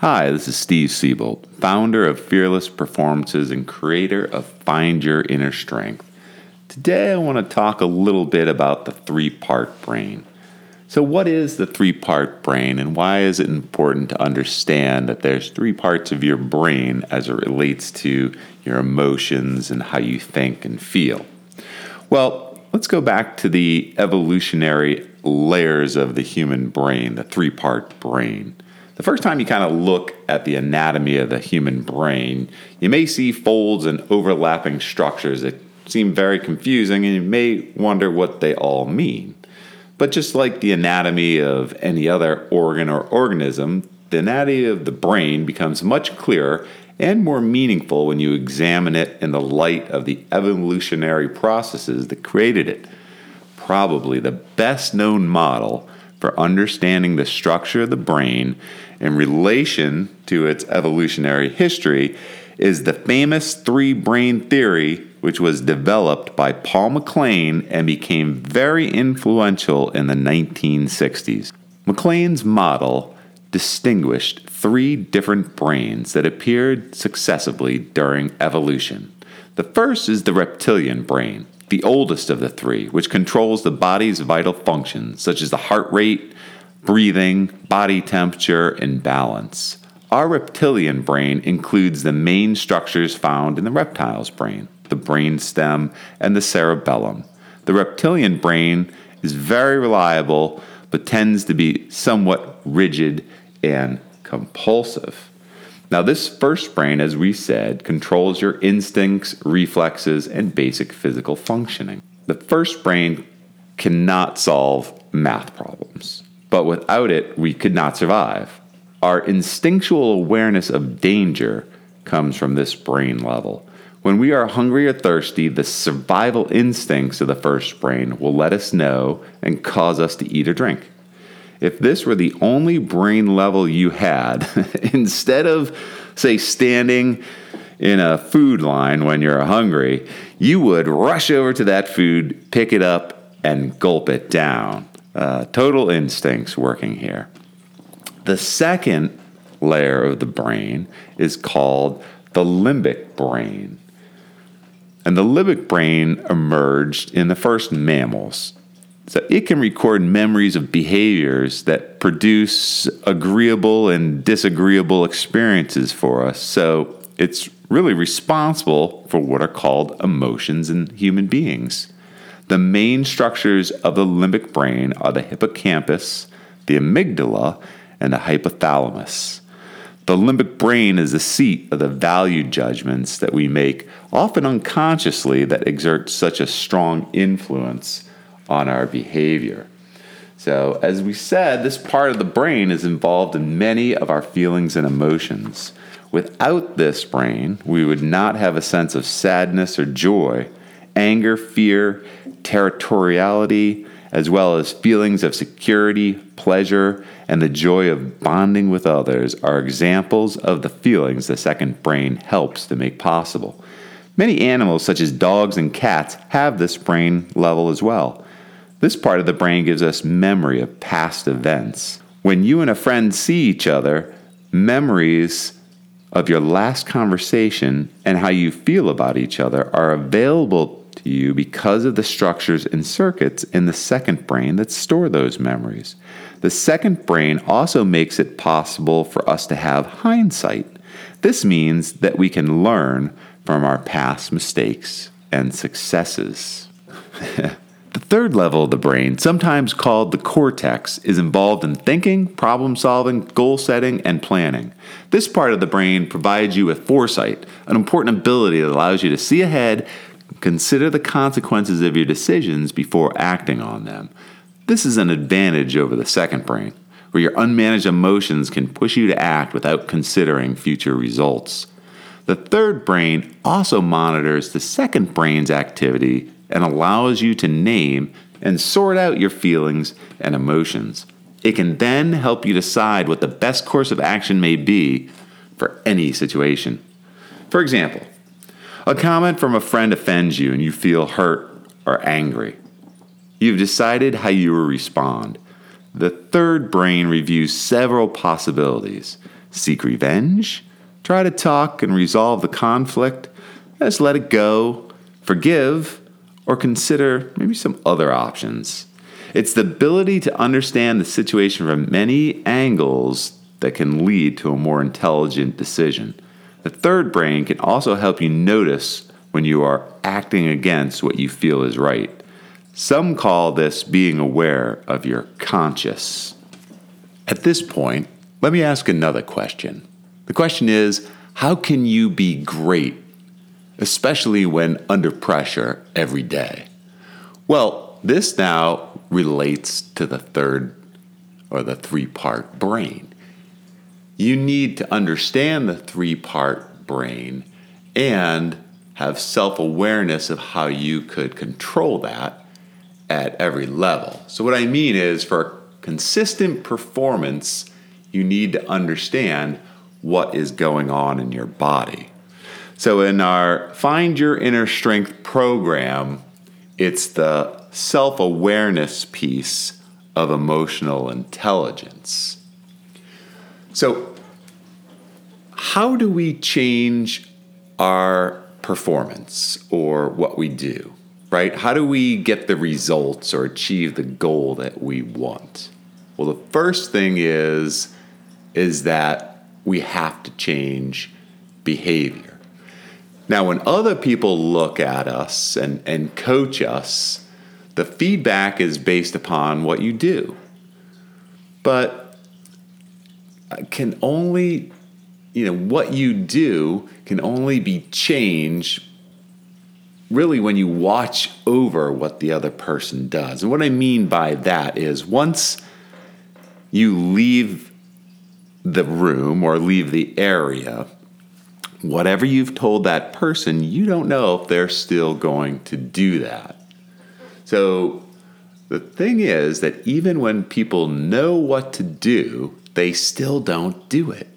Hi, this is Steve Siebold, founder of Fearless Performances and creator of Find Your Inner Strength. Today, I want to talk a little bit about the three part brain. So, what is the three part brain, and why is it important to understand that there's three parts of your brain as it relates to your emotions and how you think and feel? Well, let's go back to the evolutionary layers of the human brain, the three part brain. The first time you kind of look at the anatomy of the human brain, you may see folds and overlapping structures that seem very confusing, and you may wonder what they all mean. But just like the anatomy of any other organ or organism, the anatomy of the brain becomes much clearer and more meaningful when you examine it in the light of the evolutionary processes that created it. Probably the best known model for understanding the structure of the brain in relation to its evolutionary history is the famous three brain theory which was developed by Paul MacLean and became very influential in the 1960s. MacLean's model distinguished three different brains that appeared successively during evolution. The first is the reptilian brain, the oldest of the three, which controls the body's vital functions, such as the heart rate, breathing, body temperature, and balance. Our reptilian brain includes the main structures found in the reptile's brain the brainstem, and the cerebellum. The reptilian brain is very reliable but tends to be somewhat rigid and compulsive. Now, this first brain, as we said, controls your instincts, reflexes, and basic physical functioning. The first brain cannot solve math problems, but without it, we could not survive. Our instinctual awareness of danger comes from this brain level. When we are hungry or thirsty, the survival instincts of the first brain will let us know and cause us to eat or drink. If this were the only brain level you had, instead of, say, standing in a food line when you're hungry, you would rush over to that food, pick it up, and gulp it down. Uh, total instincts working here. The second layer of the brain is called the limbic brain. And the limbic brain emerged in the first mammals. So it can record memories of behaviors that produce agreeable and disagreeable experiences for us. So it's really responsible for what are called emotions in human beings. The main structures of the limbic brain are the hippocampus, the amygdala, and the hypothalamus. The limbic brain is the seat of the value judgments that we make, often unconsciously, that exert such a strong influence on our behavior. So, as we said, this part of the brain is involved in many of our feelings and emotions. Without this brain, we would not have a sense of sadness or joy, anger, fear, territoriality, as well as feelings of security, pleasure, and the joy of bonding with others are examples of the feelings the second brain helps to make possible. Many animals, such as dogs and cats, have this brain level as well. This part of the brain gives us memory of past events. When you and a friend see each other, memories of your last conversation and how you feel about each other are available to you because of the structures and circuits in the second brain that store those memories. The second brain also makes it possible for us to have hindsight. This means that we can learn from our past mistakes and successes. third level of the brain, sometimes called the cortex, is involved in thinking, problem solving, goal setting, and planning. This part of the brain provides you with foresight, an important ability that allows you to see ahead, consider the consequences of your decisions before acting on them. This is an advantage over the second brain, where your unmanaged emotions can push you to act without considering future results. The third brain also monitors the second brain's activity and allows you to name and sort out your feelings and emotions. It can then help you decide what the best course of action may be for any situation. For example, a comment from a friend offends you and you feel hurt or angry. You've decided how you will respond. The third brain reviews several possibilities. seek revenge, try to talk and resolve the conflict, just let it go, forgive, or consider maybe some other options. It's the ability to understand the situation from many angles that can lead to a more intelligent decision. The third brain can also help you notice when you are acting against what you feel is right. Some call this being aware of your conscious. At this point, let me ask another question. The question is how can you be great, especially when under pressure every day? Well, this now relates to the third or the three part brain you need to understand the three part brain and have self awareness of how you could control that at every level. So, what I mean is for consistent performance, you need to understand what is going on in your body. So, in our Find Your Inner Strength program, it's the self awareness piece of emotional intelligence. So, how do we change our performance or what we do, right? How do we get the results or achieve the goal that we want? Well, the first thing is is that we have to change behavior. Now, when other people look at us and, and coach us, the feedback is based upon what you do. But can only, you know, what you do can only be changed really when you watch over what the other person does. And what I mean by that is once you leave the room or leave the area, whatever you've told that person, you don't know if they're still going to do that. So the thing is that even when people know what to do, they still don't do it.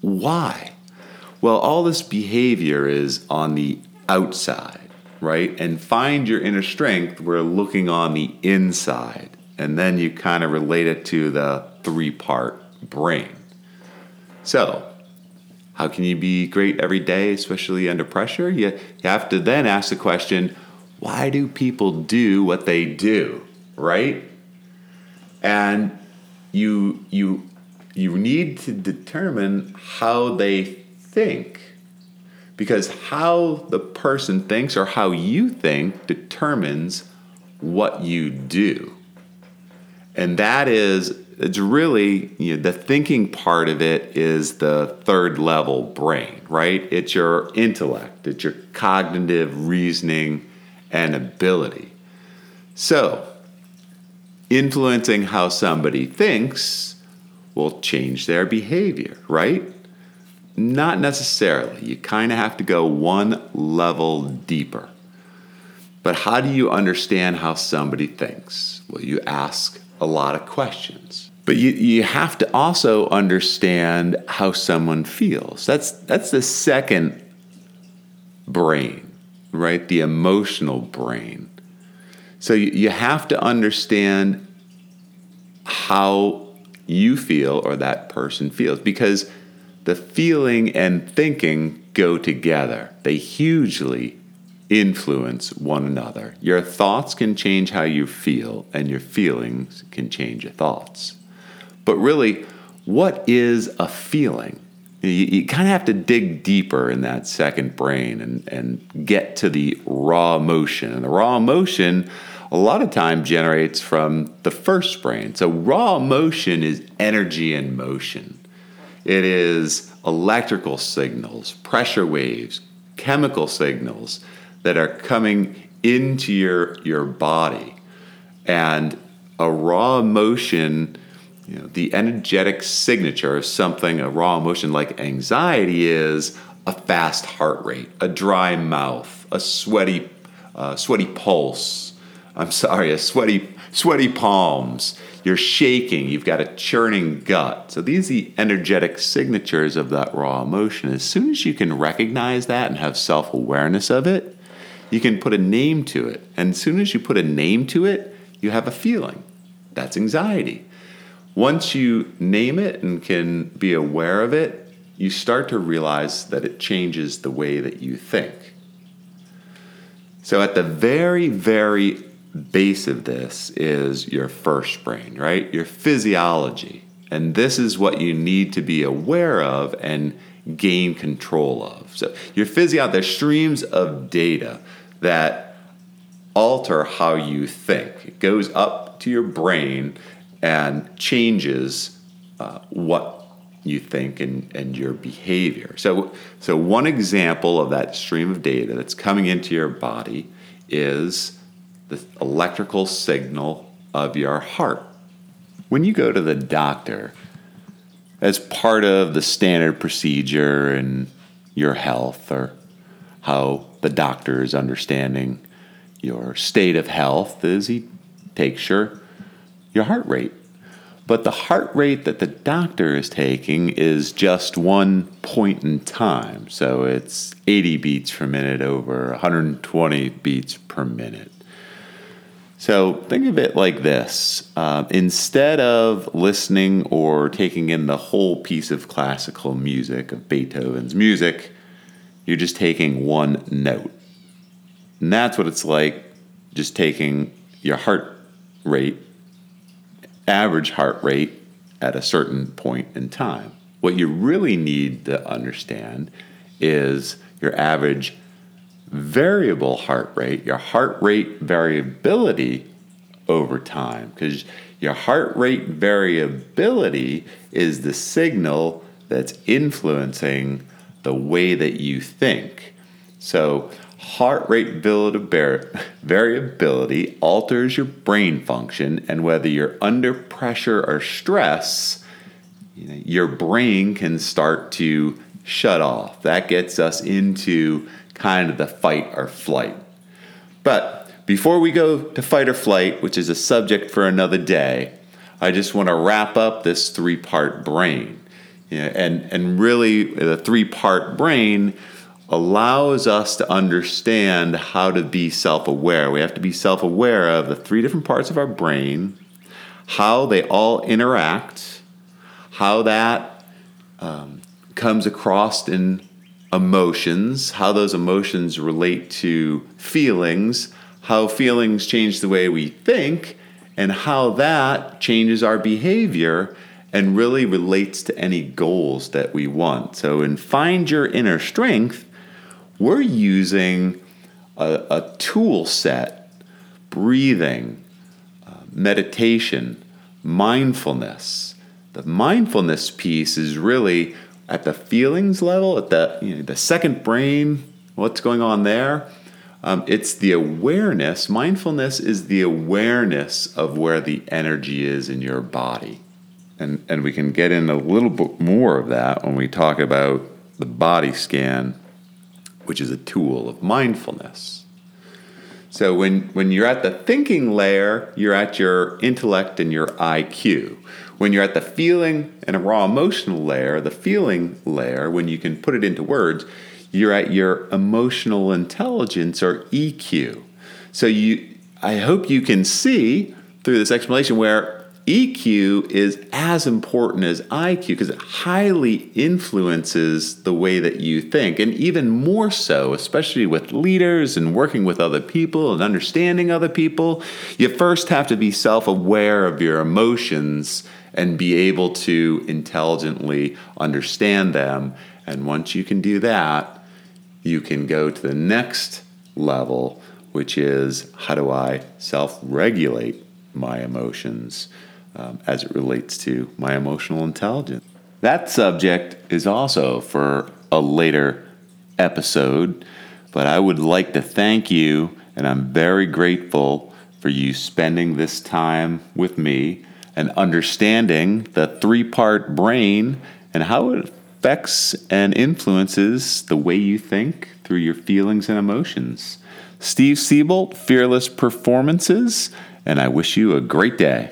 Why? Well, all this behavior is on the outside, right? And find your inner strength, we're looking on the inside. And then you kind of relate it to the three part brain. So, how can you be great every day, especially under pressure? You, you have to then ask the question why do people do what they do, right? And you, you you need to determine how they think. Because how the person thinks or how you think determines what you do. And that is, it's really, you know, the thinking part of it is the third level brain, right? It's your intellect, it's your cognitive reasoning and ability. So, influencing how somebody thinks will change their behavior, right? Not necessarily. You kind of have to go one level deeper. But how do you understand how somebody thinks? Well, you ask a lot of questions. But you, you have to also understand how someone feels. That's, that's the second brain, right? The emotional brain. So you, you have to understand how you feel or that person feels because the feeling and thinking go together. They hugely influence one another. Your thoughts can change how you feel, and your feelings can change your thoughts. But really, what is a feeling? You, you kind of have to dig deeper in that second brain and, and get to the raw emotion. And the raw emotion a lot of time generates from the first brain. So raw emotion is energy in motion. It is electrical signals, pressure waves, chemical signals that are coming into your, your body. And a raw emotion, you know, the energetic signature of something, a raw emotion like anxiety is a fast heart rate, a dry mouth, a sweaty, uh, sweaty pulse, I'm sorry, a sweaty, sweaty palms. You're shaking. You've got a churning gut. So these are the energetic signatures of that raw emotion. As soon as you can recognize that and have self awareness of it, you can put a name to it. And as soon as you put a name to it, you have a feeling. That's anxiety. Once you name it and can be aware of it, you start to realize that it changes the way that you think. So, at the very, very base of this is your first brain, right? Your physiology. And this is what you need to be aware of and gain control of. So, your physiology, there's streams of data that alter how you think. It goes up to your brain and changes uh, what you think and, and your behavior. So, so, one example of that stream of data that's coming into your body is the electrical signal of your heart. When you go to the doctor, as part of the standard procedure in your health or how the doctor is understanding your state of health, is he takes your, your heart rate but the heart rate that the doctor is taking is just one point in time. So it's 80 beats per minute over 120 beats per minute. So think of it like this uh, instead of listening or taking in the whole piece of classical music, of Beethoven's music, you're just taking one note. And that's what it's like just taking your heart rate average heart rate at a certain point in time. What you really need to understand is your average variable heart rate, your heart rate variability over time, because your heart rate variability is the signal that's influencing the way that you think. So, heart rate variability alters your brain function, and whether you're under pressure or stress, your brain can start to shut off. That gets us into kind of the fight or flight. But before we go to fight or flight, which is a subject for another day, I just want to wrap up this three part brain. You know, and, and really, the three part brain allows us to understand how to be self aware. We have to be self aware of the three different parts of our brain, how they all interact, how that um, comes across in emotions, how those emotions relate to feelings, how feelings change the way we think, and how that changes our behavior and really relates to any goals that we want. So, in Find Your Inner Strength, we're using a, a tool set, breathing, uh, meditation, mindfulness. The mindfulness piece is really at the feelings level, at the you know, the second brain, what's going on there. Um, it's the awareness. Mindfulness is the awareness of where the energy is in your body. And, and we can get in a little bit more of that when we talk about the body scan which is a tool of mindfulness. So when, when you're at the thinking layer, you're at your intellect and your IQ. When you're at the feeling and a raw emotional layer, the feeling layer, when you can put it into words, you're at your emotional intelligence or EQ. So you I hope you can see through this explanation where EQ is as important as IQ because it highly influences the way that you think. And even more so, especially with leaders and working with other people and understanding other people, you first have to be self aware of your emotions and be able to intelligently understand them. And once you can do that, you can go to the next level, which is how do I self regulate my emotions? Um, as it relates to my emotional intelligence. That subject is also for a later episode, but I would like to thank you, and I'm very grateful for you spending this time with me and understanding the three part brain and how it affects and influences the way you think through your feelings and emotions. Steve Siebold, Fearless Performances, and I wish you a great day.